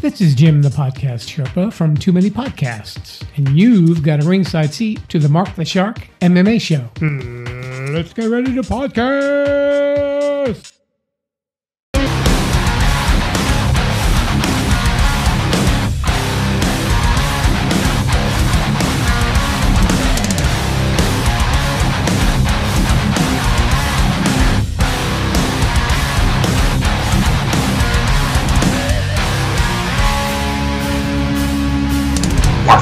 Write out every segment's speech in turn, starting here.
This is Jim, the podcast Sherpa from Too Many Podcasts, and you've got a ringside seat to the Marc the Shark MMA show. Hmm, let's get ready to podcast.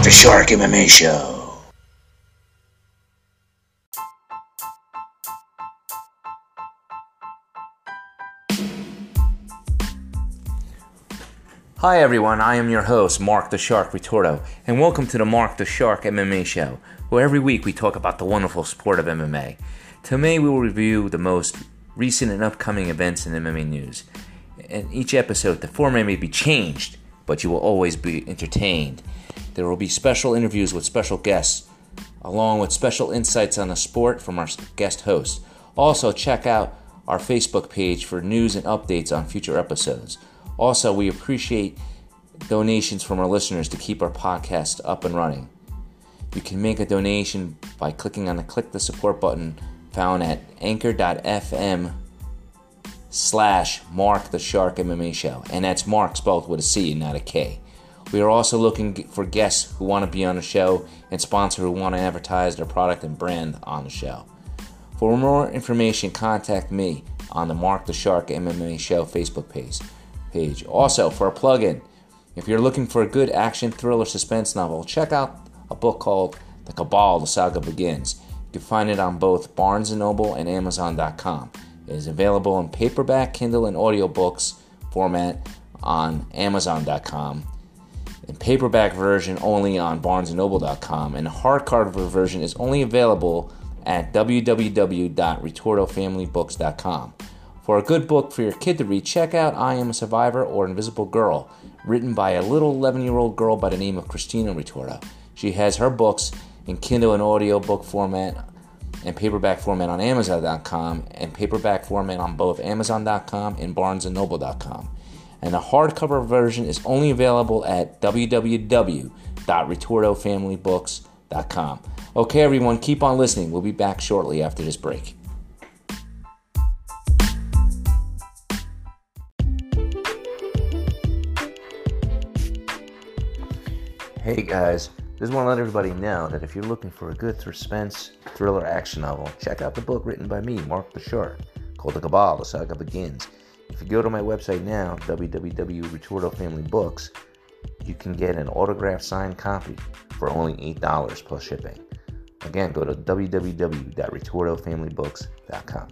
The Shark MMA Show. Hi everyone, I am your host, Marc the Shark Ritorto, and welcome to the Marc the Shark MMA Show, where every week we talk about the wonderful sport of MMA. Today we will review the most recent and upcoming events in MMA news. In each episode, the format may be changed, but you will always be entertained. There will be special interviews with special guests, along with special insights on the sport from our guest hosts. Also, check out our Facebook page for news and updates on future episodes. Also, we appreciate donations from our listeners to keep our podcast up and running. You can make a donation by clicking on the click the support button found at anchor.fm slash Marc the Shark MMA Show. And that's Marc spelled with a C and not a K. We are also looking for guests who want to be on the show and sponsors who want to advertise their product and brand on the show. For more information, contact me on the Marc the Shark MMA Show Facebook page. Page. Also, for a plug-in, if you're looking for a good action thriller suspense novel, check out a book called The Cabal: The Saga Begins. You can find it on both Barnes & Noble and Amazon.com. Is available in paperback, Kindle, and audiobooks format on Amazon.com. In paperback version only on BarnesandNoble.com, and hardcover version is only available at www.ritortofamilybooks.com. For a good book for your kid to read, check out I Am a Survivor or Invisible Girl, written by a little 11 year old girl by the name of Christina Ritorto. She has her books in Kindle and audiobook format and paperback format on Amazon.com and paperback format on both Amazon.com and BarnesandNoble.com. And the hardcover version is only available at www.ritortofamilybooks.com. Okay, everyone, keep on listening. We'll be back shortly after this break. Hey guys, just want to let everybody know that if you're looking for a good suspense thriller action novel, check out the book written by me, Marc the Shark, called The Cabal, The Saga Begins. If you go to my website now, www.ritortofamilybooks, you can get an autographed signed copy for only $8 plus shipping. Again, go to www.ritortofamilybooks.com.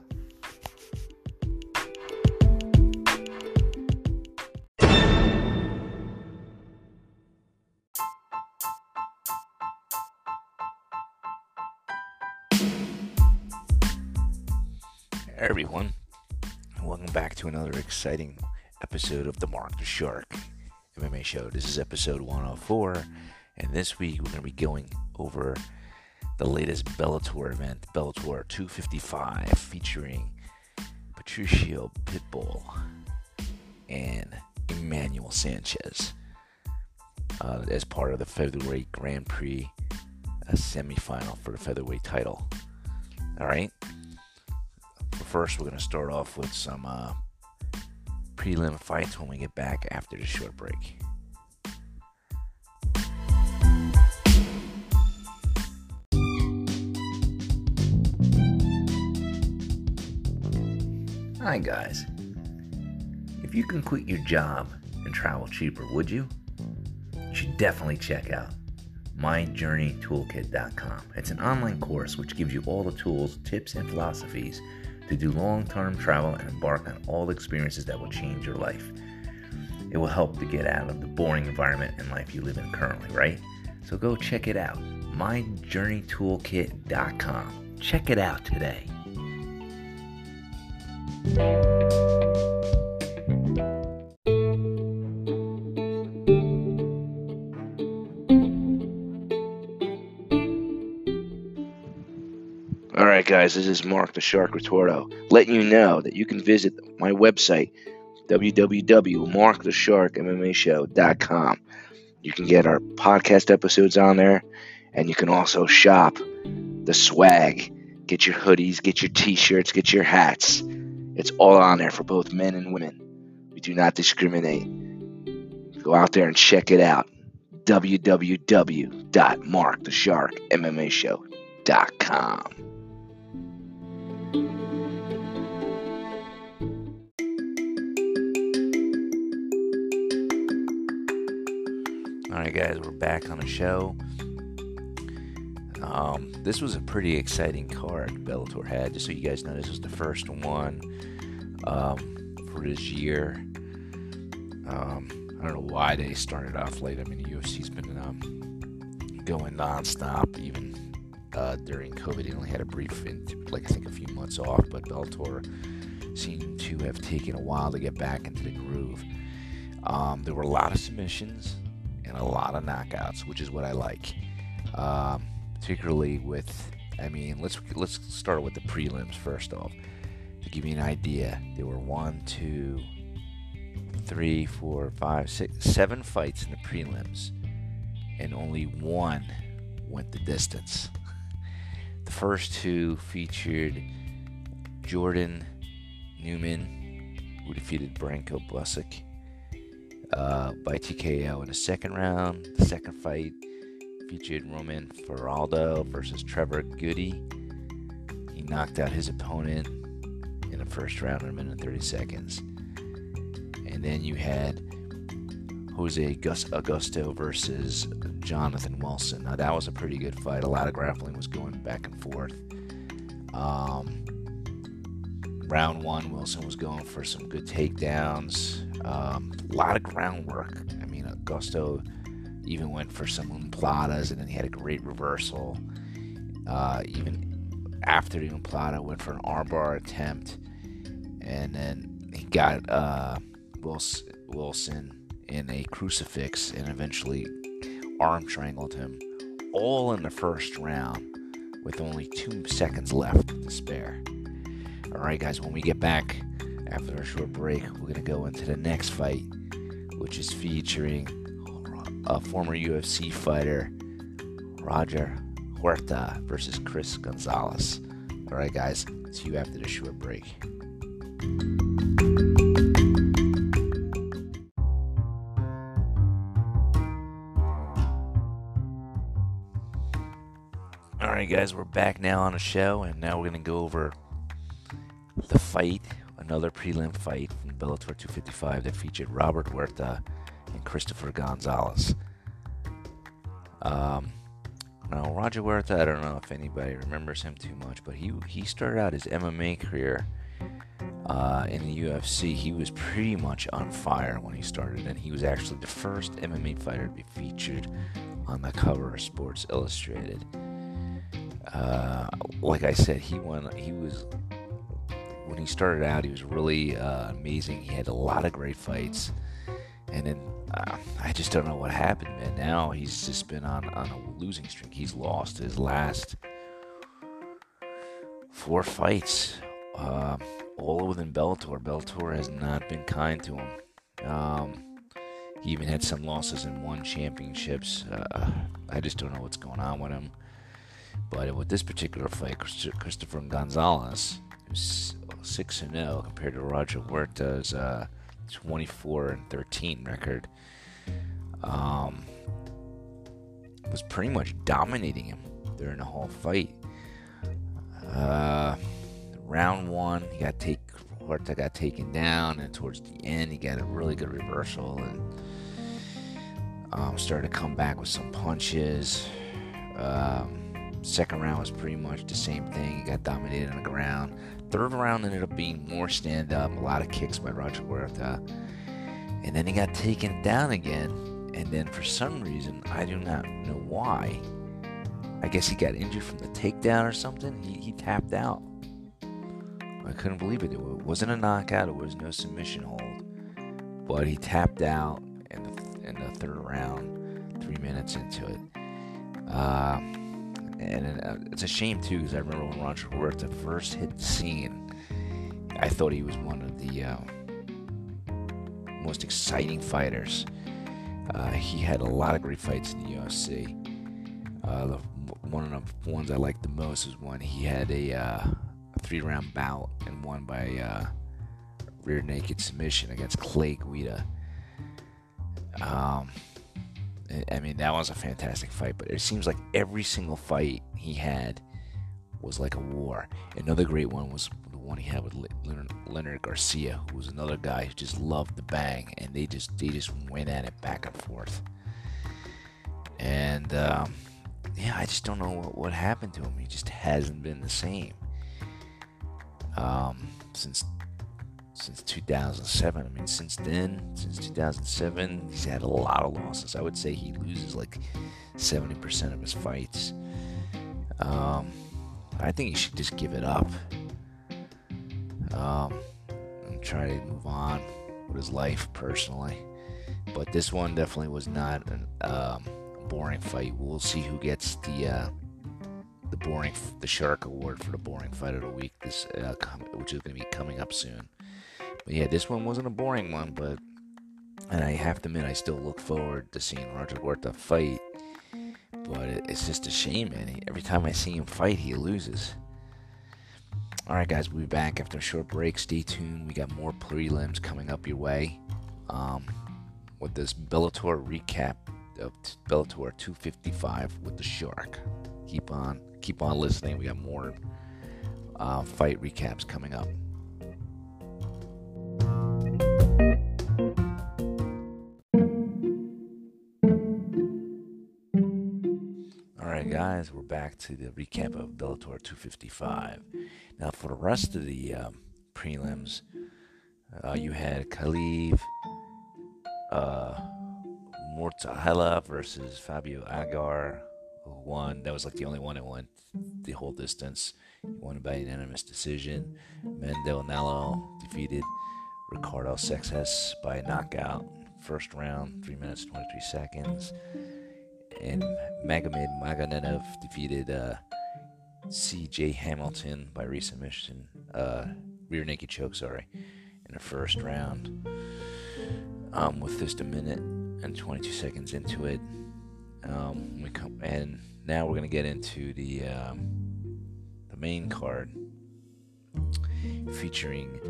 another exciting episode of the Marc the Shark MMA show. This is episode 104, and this week we're going to be going over the latest Bellator event, Bellator 255, featuring Patricio Pitbull and Emmanuel Sanchez uh, as part of the Featherweight Grand Prix uh, semifinal for the Featherweight title. All right. First, we're going to start off with some uh, prelim fights when we get back after the short break. Hi, guys. If you can quit your job and travel cheaper, would you? You should definitely check out myjourneytoolkit.com. It's an online course which gives you all the tools, tips, and philosophies to do long term travel and embark on all the experiences that will change your life. It will help to get out of the boring environment and life you live in currently, right? So go check it out. MyJourneyToolkit.com. Check it out today. Guys, this is Marc the Shark Ritorto, letting you know that you can visit my website, www.markthesharkmmashow.com. You can get our podcast episodes on there, and you can also shop the swag. Get your hoodies, get your t shirts, get your hats. It's all on there for both men and women. We do not discriminate. Go out there and check it out. www.markthesharkmmashow.com. guys, we're back on the show. Um, this was a pretty exciting card Bellator had. Just so you guys know, this was the first one um, for this year. Um, I don't know why they started off late. I mean, the UFC's been um, going nonstop, even uh, during COVID. They only had a brief, like I think, a few months off, but Bellator seemed to have taken a while to get back into the groove. Um, there were a lot of submissions and a lot of knockouts, which is what I like. Um, particularly with, I mean, let's let's start with the prelims first off. To give you an idea, there were one, two, three, four, five, six, seven fights in the prelims, and only one went the distance. The first two featured Jordan Newman, who defeated Branko Busick uh, by TKO in the second round. The second fight featured Roman Faraldo versus Trevor Goody. He knocked out his opponent in the first round in a minute and 30 seconds. And then you had Jose Augusto versus Jonathan Wilson. Now, that was a pretty good fight. A lot of grappling was going back and forth. Um, round one, Wilson was going for some good takedowns. Um, a lot of groundwork. I mean, Augusto even went for some omoplatas, and then he had a great reversal. Uh, even after the omoplata, went for an armbar attempt, and then he got uh, Wilson in a crucifix, and eventually arm strangled him, all in the first round, with only two seconds left to spare. All right, guys, when we get back after a short break, we're going to go into the next fight, which is featuring a former UFC fighter, Roger Huerta versus Chris Gonzalez. All right, guys, see you after the short break. All right, guys, we're back now on the show, and now we're going to go over the fight, another prelim fight from Bellator 255 that featured Robert Huerta and Christopher Gonzalez. Um, now Roger Huerta, I don't know if anybody remembers him too much, but he he started out his MMA career uh, in the UFC. He was pretty much on fire when he started, and he was actually the first MMA fighter to be featured on the cover of Sports Illustrated. Uh, like I said, he won. He was when he started out, he was really uh, amazing. He had a lot of great fights, and then uh, I just don't know what happened, man. Now he's just been on on a losing streak. He's lost his last four fights, uh, all within Bellator. Bellator has not been kind to him. Um, he even had some losses in one championships. Uh, I just don't know what's going on with him. But with this particular fight, Christopher Gonzalez, who's 6 and 0 compared to Roger Huerta's uh, 24 and 13 record, um, was pretty much dominating him during the whole fight. Uh, round one, he got take Huerta got taken down, and towards the end, he got a really good reversal and um, started to come back with some punches. Um, second round was pretty much the same thing. He got dominated on the ground. Third round ended up being more stand up, a lot of kicks by Roger Huerta. And then he got taken down again. And then for some reason, I do not know why. I guess he got injured from the takedown or something. He, he tapped out. I couldn't believe it. It wasn't a knockout, it was no submission hold. But he tapped out in the, in the third round, three minutes into it. Uh, and uh, it's a shame too because I remember when Roger Huerta first hit the scene, I thought he was one of the uh, most exciting fighters. Uh, he had a lot of great fights in the UFC. Uh, the, one of the ones I liked the most was when he had a, uh, a three-round bout and won by uh, rear naked submission against Clay Guida. Um, I mean, that was a fantastic fight, but it seems like every single fight he had was like a war. Another great one was the one he had with Leonard Garcia, who was another guy who just loved the bang, and they just they just went at it back and forth. And um, yeah, I just don't know what, what happened to him. He just hasn't been the same um, since since 2007. I mean, since then, since 2007, he's had a lot of losses. I would say he loses like 70% of his fights. Um, I think he should just give it up um, and try to move on with his life personally. But this one definitely was not a um, boring fight. We'll see who gets the uh, the boring the Shark Award for the boring fight of the week. This uh, which is going to be coming up soon. But yeah, this one wasn't a boring one, but and I have to admit, I still look forward to seeing Roger Huerta fight. But it's just a shame, man. Every time I see him fight, he loses. All right, guys, we'll be back after a short break. Stay tuned. We got more prelims coming up your way. Um, with this Bellator recap of Bellator 255 with the Shark. Keep on, keep on listening. We got more uh, fight recaps coming up. Guys, we're back to the recap of Bellator 255. Now, for the rest of the um, prelims, uh, you had Khalif uh, Murtahela versus Fabio Agar, who won. That was like the only one that went the whole distance. He won by unanimous decision. Mandel Nallo defeated Ricardo Seixas by knockout. First round, 3 minutes 23 seconds and Magomed Magomedov defeated uh, C.J. Hamilton by resubmission, uh, rear naked choke, sorry, in the first round. Um, with just a minute and 22 seconds into it, um, we come and now we're gonna get into the um, the main card, featuring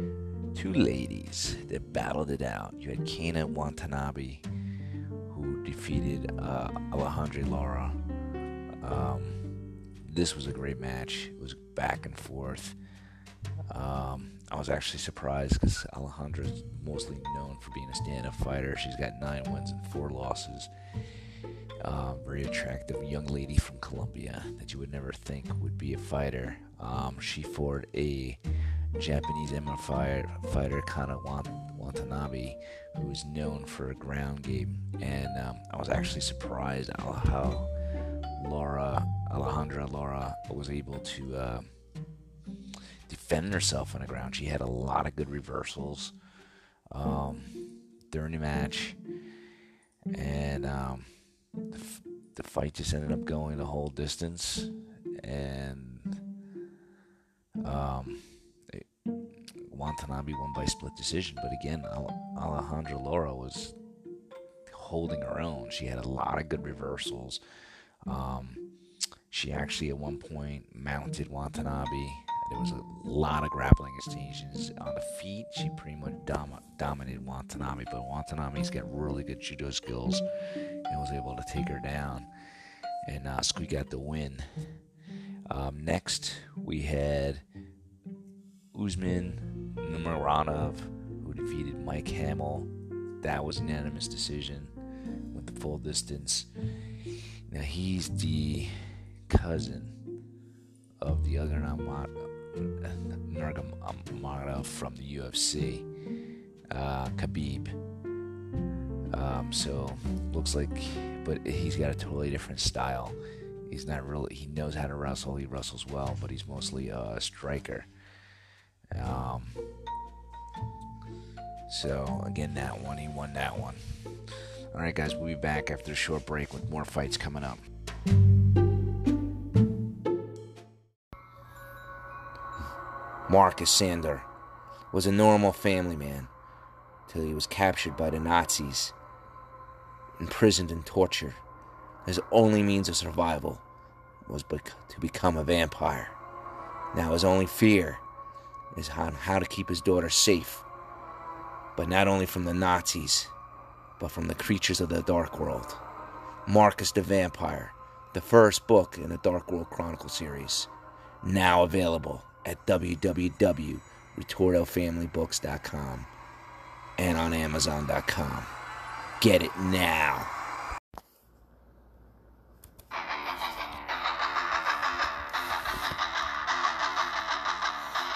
two ladies that battled it out. You had Kana Watanabe who defeated uh, Alejandra Lara. Um, this was a great match. It was back and forth. Um, I was actually surprised because Alejandra is mostly known for being a stand-up fighter. She's got nine wins and four losses. Uh, very attractive young lady from Colombia that you would never think would be a fighter. Um, she fought a Japanese MMA fighter, Kana Watanabe, who is known for a ground game. And um, I was actually surprised how Lara, Alejandra Lara, was able to uh, defend herself on the ground. She had a lot of good reversals um, during the match. And um, the, f- the fight just ended up going the whole distance. And um, Watanabe won by split decision, but again, Alejandra Lara was holding her own. She had a lot of good reversals. Um, she actually at one point mounted Watanabe. There was a lot of grappling exchanges on the feet. She pretty much dom- dominated Watanabe, but Watanabe's got really good judo skills and was able to take her down and uh, squeak out the win. Um, next, we had Usman Nurmagomedov, who defeated Mike Hamill. That was an unanimous decision with the full distance. Now he's the cousin of the other Nurmagomedov from the UFC, uh, Khabib. Um, so looks like, but he's got a totally different style. He's not really. He knows how to wrestle. He wrestles well, but he's mostly a striker. Um, so again, that one he won that one. All right, guys, we'll be back after a short break with more fights coming up. Marcus Sander was a normal family man till he was captured by the Nazis, imprisoned and tortured. His only means of survival was to become a vampire. Now his only fear is on how to keep his daughter safe, but not only from the Nazis, but from the creatures of the Dark World. Marcus the Vampire, the first book in the Dark World Chronicle series, now available at www.ritortofamilybooks.com and on Amazon.com. Get it now.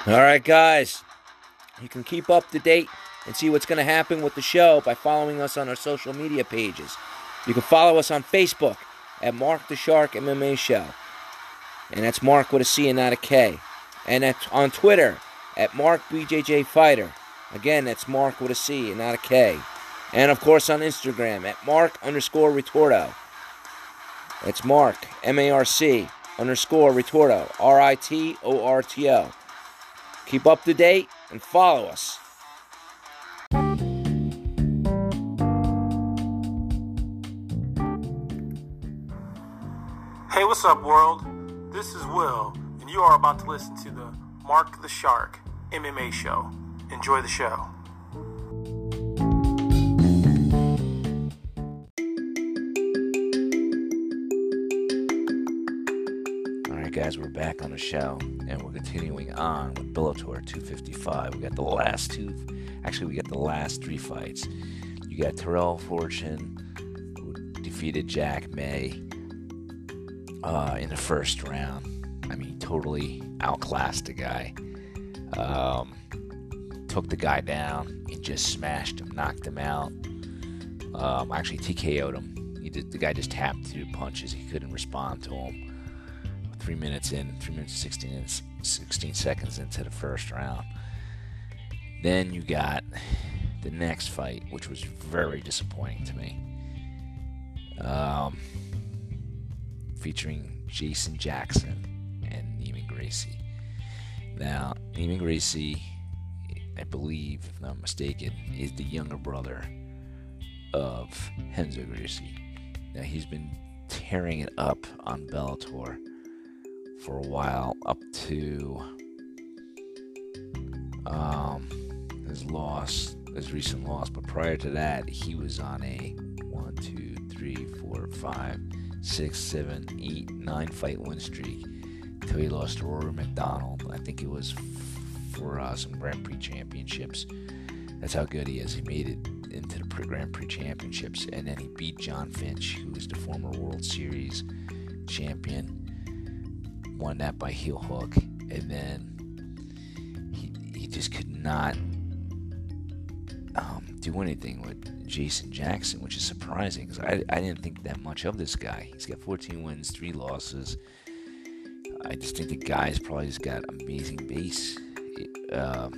All right, guys. You can keep up to date and see what's going to happen with the show by following us on our social media pages. You can follow us on Facebook at Marc the Shark MMA Show. And that's Marc with a C and not a K. And that's on Twitter at Marc BJJ Fighter. Again, that's Marc with a C and not a K. And of course on Instagram at Marc underscore Ritorto. It's Marc, M A R C underscore Ritorto, R I T O R T O. Keep up to date and follow us. Hey, what's up, world? This is Will, and you are about to listen to the Marc the Shark MMA show. Enjoy the show. Back on the show, and we're continuing on with Bellator 255. We got the last two, actually, we got the last three fights. You got Tyrell Fortune, who defeated Jack May uh, in the first round. I mean, totally outclassed the guy. Um, took the guy down and just smashed him, knocked him out. Um, actually, TKO'd him. Did, the guy just tapped through punches. He couldn't respond to him three minutes in, three minutes 16, 16 seconds into the first round. Then you got the next fight, which was very disappointing to me. Um, featuring Jason Jackson and Neiman Gracie. Now, Neiman Gracie, I believe, if not mistaken, is the younger brother of Renzo Gracie. Now, he's been tearing it up on Bellator for a while up to um, his loss, his recent loss. But prior to that, he was on a one, two, three, four, five, six, seven, eight, nine fight win streak until he lost to Rory MacDonald. I think it was for uh, some Grand Prix championships. That's how good he is. He made it into the Grand Prix championships, and then he beat Jon Fitch, who was the former World Series champion won that by heel hook, and then he he just could not um, do anything with Jason Jackson, which is surprising because I, I didn't think that much of this guy. He's got 14 wins, three losses. I just think the guy's probably just got amazing base. It, uh,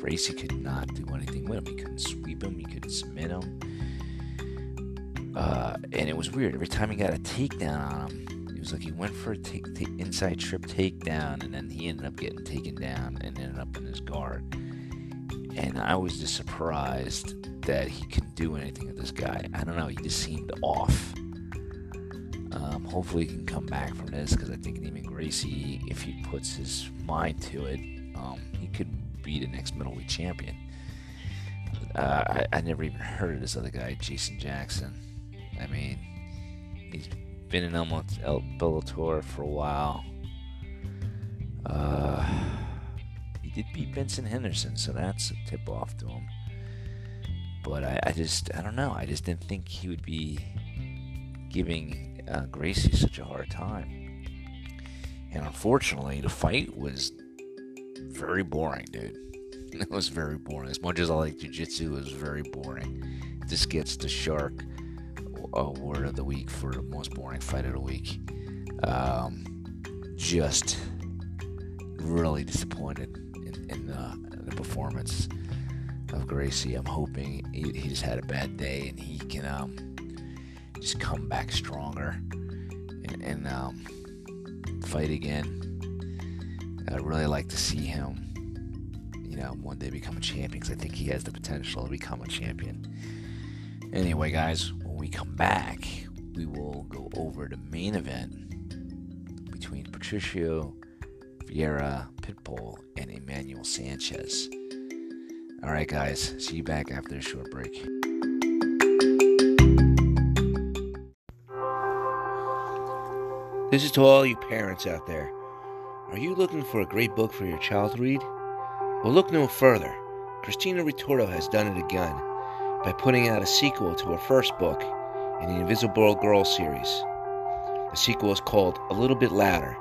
Gracie could not do anything with him. He couldn't sweep him. He couldn't submit him. Uh, and it was weird. Every time he got a takedown on him, he was like he went for a take, inside trip takedown, and then he ended up getting taken down and ended up in his guard. And I was just surprised that he couldn't do anything with this guy. I don't know. He just seemed off. Um, hopefully, he can come back from this because I think Neiman Gracie, if he puts his mind to it, um, he could be the next middleweight champion. Uh, I, I never even heard of this other guy, Jason Jackson. I mean, he's been in El, El Bellator for a while. Uh, he did beat Benson Henderson, so that's a tip off to him. But I, I just, I don't know. I just didn't think he would be giving uh, Gracie such a hard time. And unfortunately, the fight was very boring, dude. It was very boring. As much as I like jiu-jitsu, it was very boring. This gets the shark award of the week for the most boring fight of the week. Um, just really disappointed in, in, the, in, the, performance of Gracie. I'm hoping he, just had a bad day and he can um, just come back stronger and, and um, fight again. I'd really like to see him, you know, one day become a champion because I think he has the potential to become a champion. Anyway, guys, we come back, we will go over the main event between Patricio Vieira Pitbull and Emmanuel Sanchez. All right, guys, see you back after a short break. This is to all you parents out there. Are you looking for a great book for your child to read? Well, look no further. Christina Ritorto has done it again by putting out a sequel to her first book in the Invisible Girl series. The sequel is called A Little Bit Louder.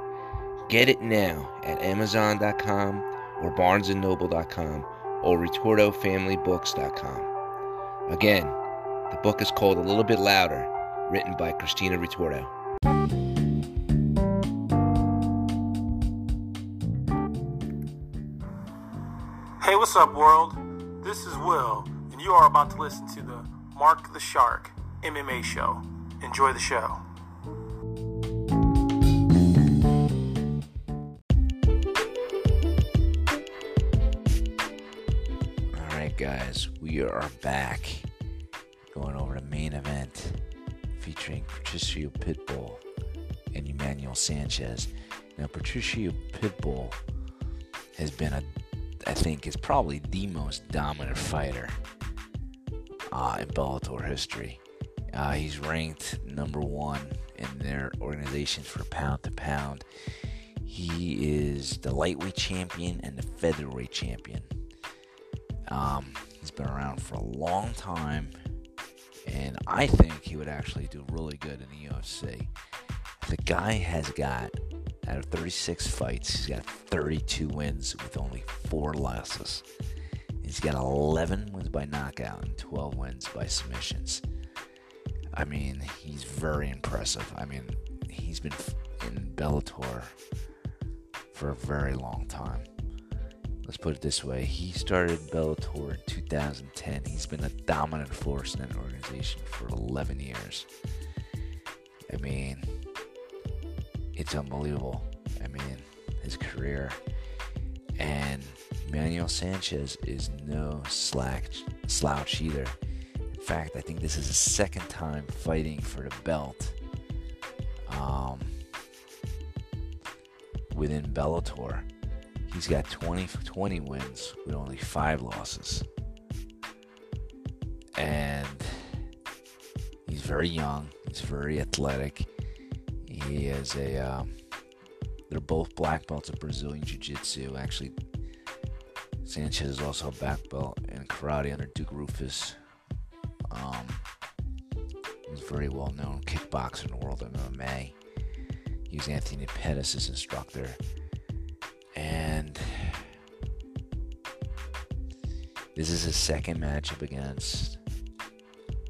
Get it now at Amazon.com or BarnesandNoble.com or RitortoFamilyBooks.com. Again, the book is called A Little Bit Louder, written by Christina Ritorto. Hey, what's up, world? This is Will, and you are about to listen to the Marc the Shark MMA show. Enjoy the show. All right, guys, we are back going over the main event featuring Patricio Pitbull and Emmanuel Sanchez. Now, Patricio Pitbull has been a, I think, is probably the most dominant fighter uh, in Bellator history. Uh, he's ranked number one in their organizations for pound to pound. He is the lightweight champion and the featherweight champion. Um, he's been around for a long time, and I think he would actually do really good in the UFC. The guy has got, out of 36 fights, he's got 32 wins with only four losses. He's got 11 wins by knockout and 12 wins by submissions. I mean, he's very impressive. I mean, he's been in Bellator for a very long time. Let's put it this way. He started Bellator in 2010. He's been a dominant force in that organization for 11 years. I mean, it's unbelievable. I mean, his career. And Manuel Sanchez is no slack slouch either. In fact, I think this is his second time fighting for the belt um, within Bellator. He's got 20, 20 wins with only five losses. And he's very young. He's very athletic. He is a. Um, they're both black belts of Brazilian Jiu Jitsu. Actually, Sanchez is also a black belt in karate under Duke Roufus. Um, he's very well known kickboxer in the world of MMA. He was Anthony Pettis' instructor. And this is his second matchup against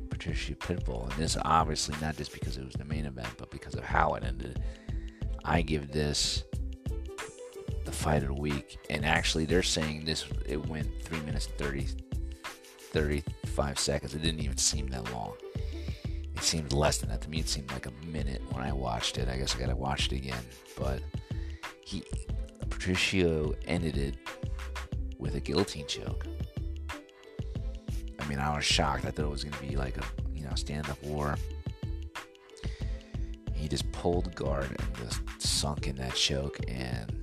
Patricio Pitbull. And this obviously not just because it was the main event, but because of how it ended. I give this the fight of the week. And actually, they're saying this it went 3 minutes 30, 35 seconds. It didn't even seem that long. It seemed less than that. To me, it seemed like a minute when I watched it. I guess I gotta watch it again. But he, Patricio ended it with a guillotine choke. I mean, I was shocked. I thought it was gonna be like a you know stand-up war. He just pulled guard and just sunk in that choke, and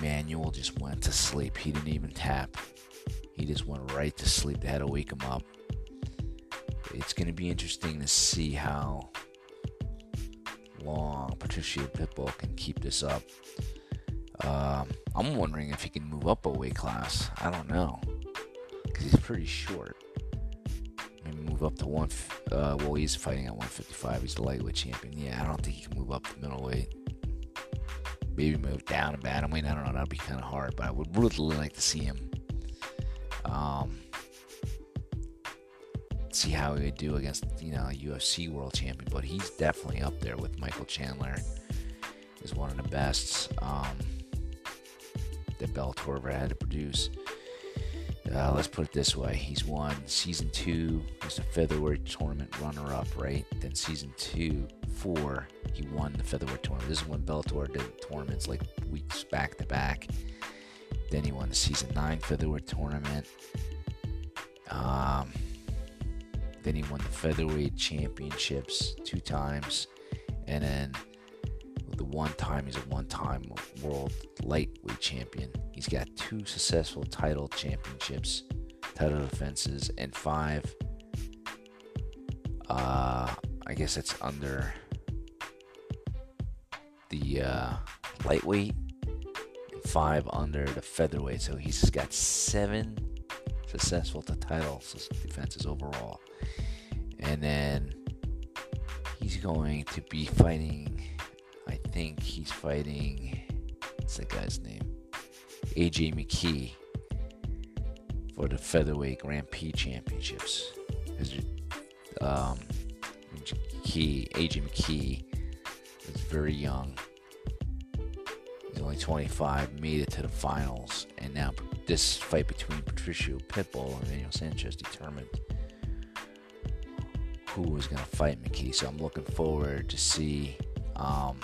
Manuel just went to sleep. He didn't even tap. He just went right to sleep. They had to wake him up. It's going to be interesting to see how long Patricio Pitbull can keep this up. Um, I'm wondering if he can move up a weight class. I don't know. Because he's pretty short. Maybe move up to one. Uh, well, he's fighting at 155. He's the lightweight champion. Yeah, I don't think he can move up to middleweight. Maybe move down to bantamweight. I don't know. That'd be kind of hard, but I would really like to see him. Um, see how he would do against you know a UFC world champion, but he's definitely up there with Michael Chandler. Is one of the best um, that Bellator ever had to produce. Uh, let's put it this way: he's won season two. He's a featherweight tournament runner-up, right? Then season two, four, he won the featherweight tournament. This is when Bellator did tournaments like weeks back to back, Then he won the season nine featherweight tournament. Um, then he won the featherweight championships two times, and then the one time he's a one-time world lightweight champion. He's got two successful title championships, title defenses, and five. Uh, I guess it's under the uh, lightweight and five under the featherweight. So he's got seven successful title defenses overall. And then he's going to be fighting, I think he's fighting, what's that guy's name? AJ McKee for the featherweight Grand Prix championships. Um, McKee, AJ McKee is very young. He's only 25, made it to the finals, and now this fight between Patricio Pitbull and Daniel Sanchez determined who was going to fight McKee. So I'm looking forward to see um,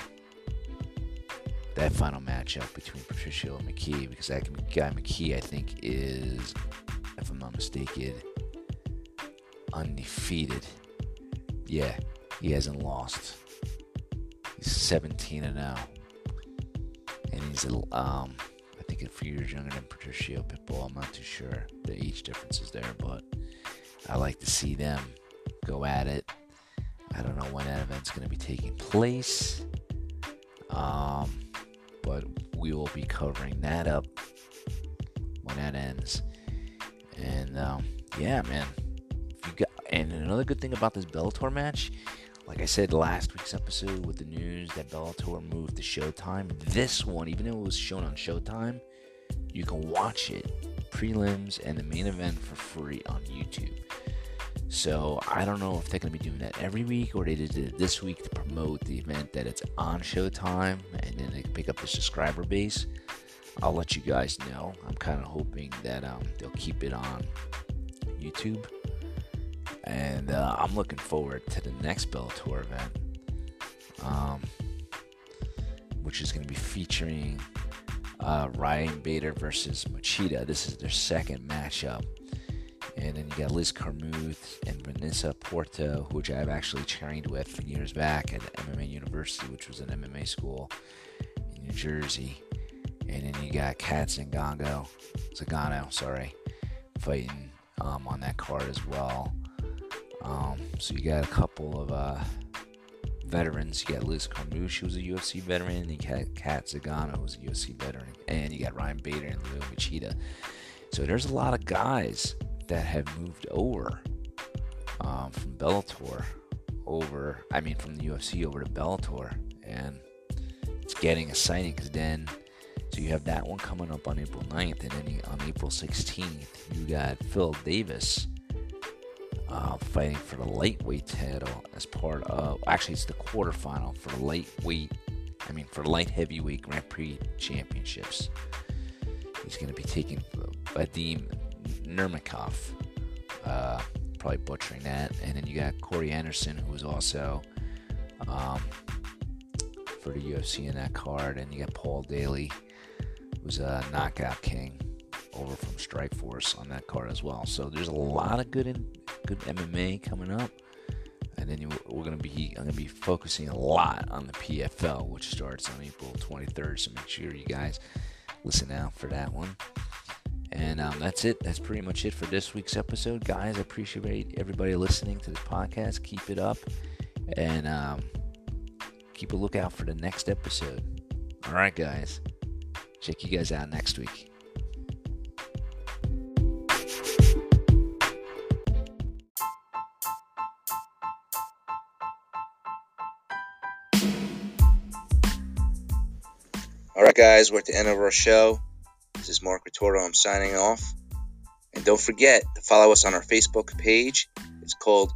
that final matchup between Patricio and McKee because that guy McKee, I think, is, if I'm not mistaken, undefeated. Yeah, he hasn't lost. He's 17 and now, and he's um, I think a few years younger than Patricio Pitbull. I'm not too sure the age difference is there, but I like to see them go at it. I don't know when that event's going to be taking place, um, but we will be covering that up when that ends. And um, yeah, man, got and another good thing about this Bellator match, like I said last week's episode with the news that Bellator moved to Showtime, this one, even though it was shown on Showtime, you can watch it prelims and the main event for free on YouTube. So I don't know if they're going to be doing that every week or they did it this week to promote the event that it's on Showtime and then they can pick up the subscriber base. I'll let you guys know. I'm kind of hoping that um, they'll keep it on YouTube. And uh, I'm looking forward to the next Bellator event, um, which is going to be featuring uh, Ryan Bader versus Machida. This is their second matchup. And then you got Liz Carmouche and Vanessa Porto, which I've actually trained with years back at MMA University, which was an MMA school in New Jersey. And then you got Katz and Zingano, Zagano, sorry, fighting um, on that card as well. Um, so you got a couple of uh, veterans. You got Liz Carmouche, was a UFC veteran. You got Cat Zingano, who's a UFC veteran. And you got Ryan Bader and Leo Machida. So there's a lot of guys that have moved over um, from Bellator over, I mean, from the UFC over to Bellator. And it's getting exciting because then, so you have that one coming up on April 9th. And then on April 16th, you got Phil Davis uh, fighting for the lightweight title as part of, actually, it's the quarterfinal for the lightweight, I mean, for light heavyweight Grand Prix championships. He's going to be taking Vadim Nurmikov. Uh, probably butchering that. And then you got Corey Anderson, who was also um, for the UFC in that card. And you got Paul Daley, who's a knockout king over from Strikeforce on that card as well. So there's a lot of good in, good MMA coming up. And then you, we're gonna be I'm gonna be focusing a lot on the PFL, which starts on April 23rd. So make sure you guys listen out for that one. And um, that's it. That's pretty much it for this week's episode, guys. I appreciate everybody listening to this podcast. Keep it up, and um, keep a lookout for the next episode. All right, guys. Check you guys out next week. All right, guys, we're at the end of our show. Is Marc Ritorto. I'm signing off. And don't forget to follow us on our Facebook page. It's called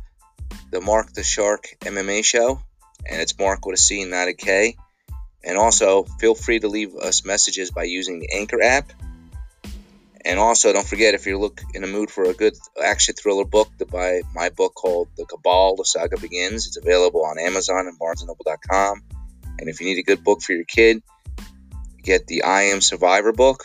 the Marc the Shark MMA Show. And it's Marc with a C, not a K. And also, feel free to leave us messages by using the Anchor app. And also, don't forget if you're look in the mood for a good action thriller book, to buy my book called The Cabal: The Saga Begins. It's available on Amazon and BarnesandNoble.com. And if you need a good book for your kid, get the I Am Survivor book,